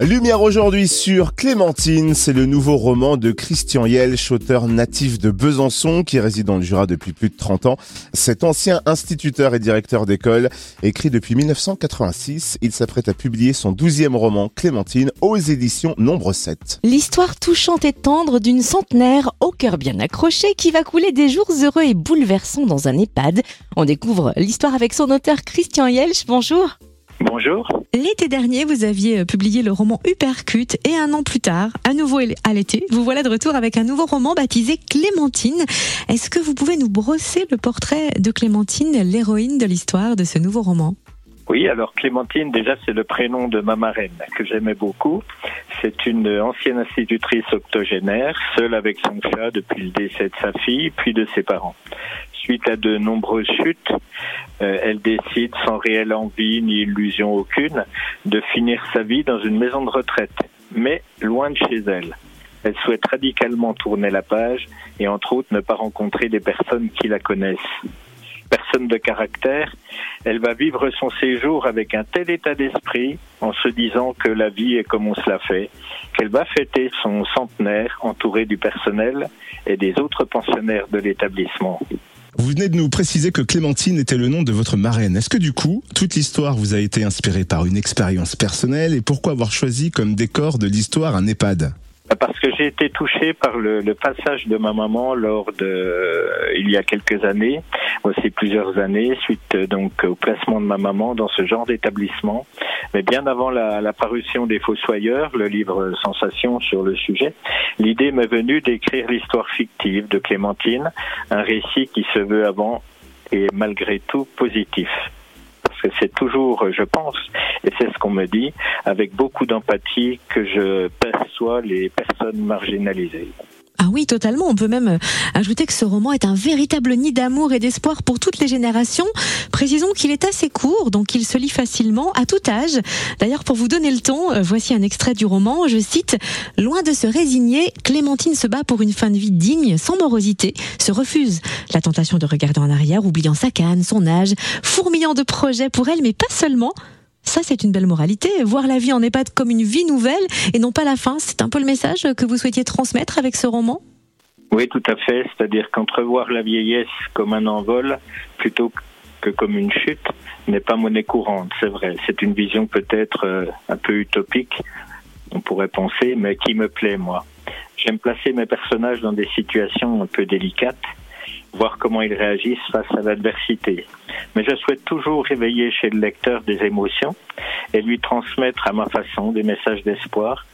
Lumière aujourd'hui sur Clémentine, c'est le nouveau roman de Christian Yelch, auteur natif de Besançon qui réside dans le Jura depuis plus de 30 ans. Cet ancien instituteur et directeur d'école, écrit depuis 1986, il s'apprête à publier son douzième roman Clémentine aux éditions Nombre 7. L'histoire touchante et tendre d'une centenaire au cœur bien accroché qui va couler des jours heureux et bouleversants dans un EHPAD. On découvre l'histoire avec son auteur Christian Yelch. Bonjour. Bonjour. L'été dernier, vous aviez euh, publié le roman Hypercute et un an plus tard, à nouveau à l'été, vous voilà de retour avec un nouveau roman baptisé Clémentine. Est-ce que vous pouvez nous brosser le portrait de Clémentine, l'héroïne de l'histoire de ce nouveau roman? Oui, alors Clémentine, déjà, c'est le prénom de ma marraine que j'aimais beaucoup. C'est une ancienne institutrice octogénaire, seule avec son chat depuis le décès de sa fille, puis de ses parents. Suite à de nombreuses chutes, euh, elle décide, sans réelle envie ni illusion aucune, de finir sa vie dans une maison de retraite, mais loin de chez elle. Elle souhaite radicalement tourner la page et entre autres ne pas rencontrer des personnes qui la connaissent. Personne de caractère, elle va vivre son séjour avec un tel état d'esprit en se disant que la vie est comme on se la fait, qu'elle va fêter son centenaire entourée du personnel et des autres pensionnaires de l'établissement. Vous venez de nous préciser que Clémentine était le nom de votre marraine. Est-ce que du coup, toute l'histoire vous a été inspirée par une expérience personnelle et pourquoi avoir choisi comme décor de l'histoire un EHPAD? Parce que j'ai été touché par le, passage de ma maman lors de euh, il y a quelques années, aussi plusieurs années, suite euh, donc au placement de ma maman dans ce genre d'établissement. Mais bien avant la, la, parution des Fossoyeurs, le livre Sensation sur le sujet, l'idée m'est venue d'écrire l'histoire fictive de Clémentine, un récit qui se veut avant et malgré tout positif parce que c'est toujours, je pense, et c'est ce qu'on me dit, avec beaucoup d'empathie que je perçois les personnes marginalisées. Ah oui, totalement. On peut même euh, ajouter que ce roman est un véritable nid d'amour et d'espoir pour toutes les générations. Précisons qu'il est assez court, donc il se lit facilement à tout âge. D'ailleurs, pour vous donner le ton, euh, voici un extrait du roman. Je cite Loin de se résigner, Clémentine se bat pour une fin de vie digne, sans morosité, se refuse la tentation de regarder en arrière, oubliant sa canne, son âge, fourmillant de projets pour elle, mais pas seulement. Ça, c'est une belle moralité. Voir la vie en EHPAD comme une vie nouvelle et non pas la fin. C'est un peu le message que vous souhaitiez transmettre avec ce roman? Oui, tout à fait. C'est-à-dire qu'entrevoir la vieillesse comme un envol plutôt que comme une chute n'est pas monnaie courante, c'est vrai. C'est une vision peut-être euh, un peu utopique, on pourrait penser, mais qui me plaît, moi. J'aime placer mes personnages dans des situations un peu délicates voir comment ils réagissent face à l'adversité. Mais je souhaite toujours réveiller chez le lecteur des émotions et lui transmettre à ma façon des messages d'espoir.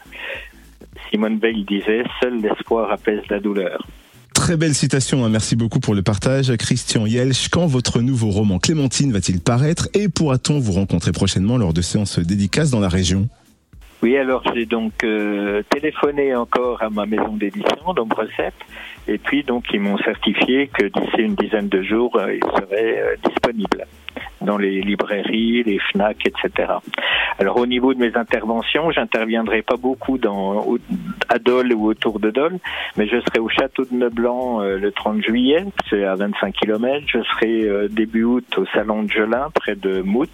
Simone Veil disait Seul l'espoir apaise la douleur. Très belle citation, hein. merci beaucoup pour le partage. Christian Yelch, quand votre nouveau roman Clémentine va-t-il paraître et pourra-t-on vous rencontrer prochainement lors de séances dédicaces dans la région? Oui, alors j'ai donc euh, téléphoné encore à ma maison d'édition, donc et puis donc ils m'ont certifié que d'ici une dizaine de jours, euh, il serait euh, disponible dans les librairies, les FNAC, etc. Alors au niveau de mes interventions, j'interviendrai pas beaucoup dans à Dole ou autour de Dole, mais je serai au château de Neublanc le 30 juillet, c'est à 25 km. Je serai début août au salon de Gelin, près de Mout.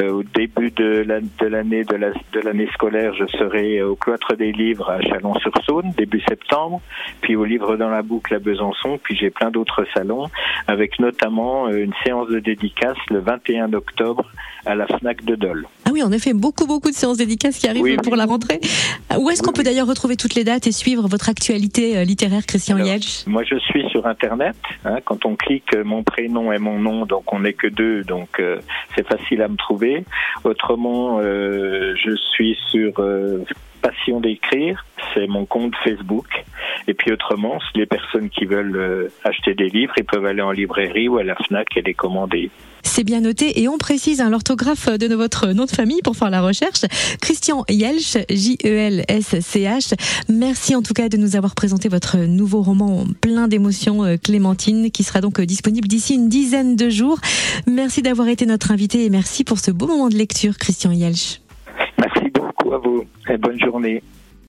Euh, au début de l'année de l'année scolaire, je serai au cloître des livres à Chalon-sur-Saône début septembre, puis au livre dans la boucle à Besançon, puis j'ai plein d'autres salons avec notamment euh, une séance de dédicace le 21 octobre à la Fnac de Dole. Ah oui, en effet, beaucoup beaucoup de séances dédicaces qui arrivent pour la rentrée. Où est-ce qu'on peut d'ailleurs retrouver toutes les dates et suivre votre actualité euh, littéraire, Christian Liège? Moi, je suis Internet. Hein, quand on clique mon prénom et mon nom, donc on n'est que deux, donc c'est facile à me trouver Autrement, euh, je suis sur euh, Passion d'écrire, c'est mon compte Facebook. Et puis autrement, les personnes qui veulent euh, acheter des livres, ils peuvent aller en librairie ou à la FNAC et les commander. C'est bien noté et on précise hein, l'orthographe de votre nom de famille pour faire la recherche. Christian Yelch, J-E-L-S-C-H. Merci en tout cas de nous avoir présenté votre nouveau roman plein d'émotions, euh, Clémentine, qui sera donc euh, disponible d'ici une dizaine de jours. Merci d'avoir été notre invité et merci pour ce beau moment de lecture, Christian Yelch. Merci beaucoup à vous et bonne journée.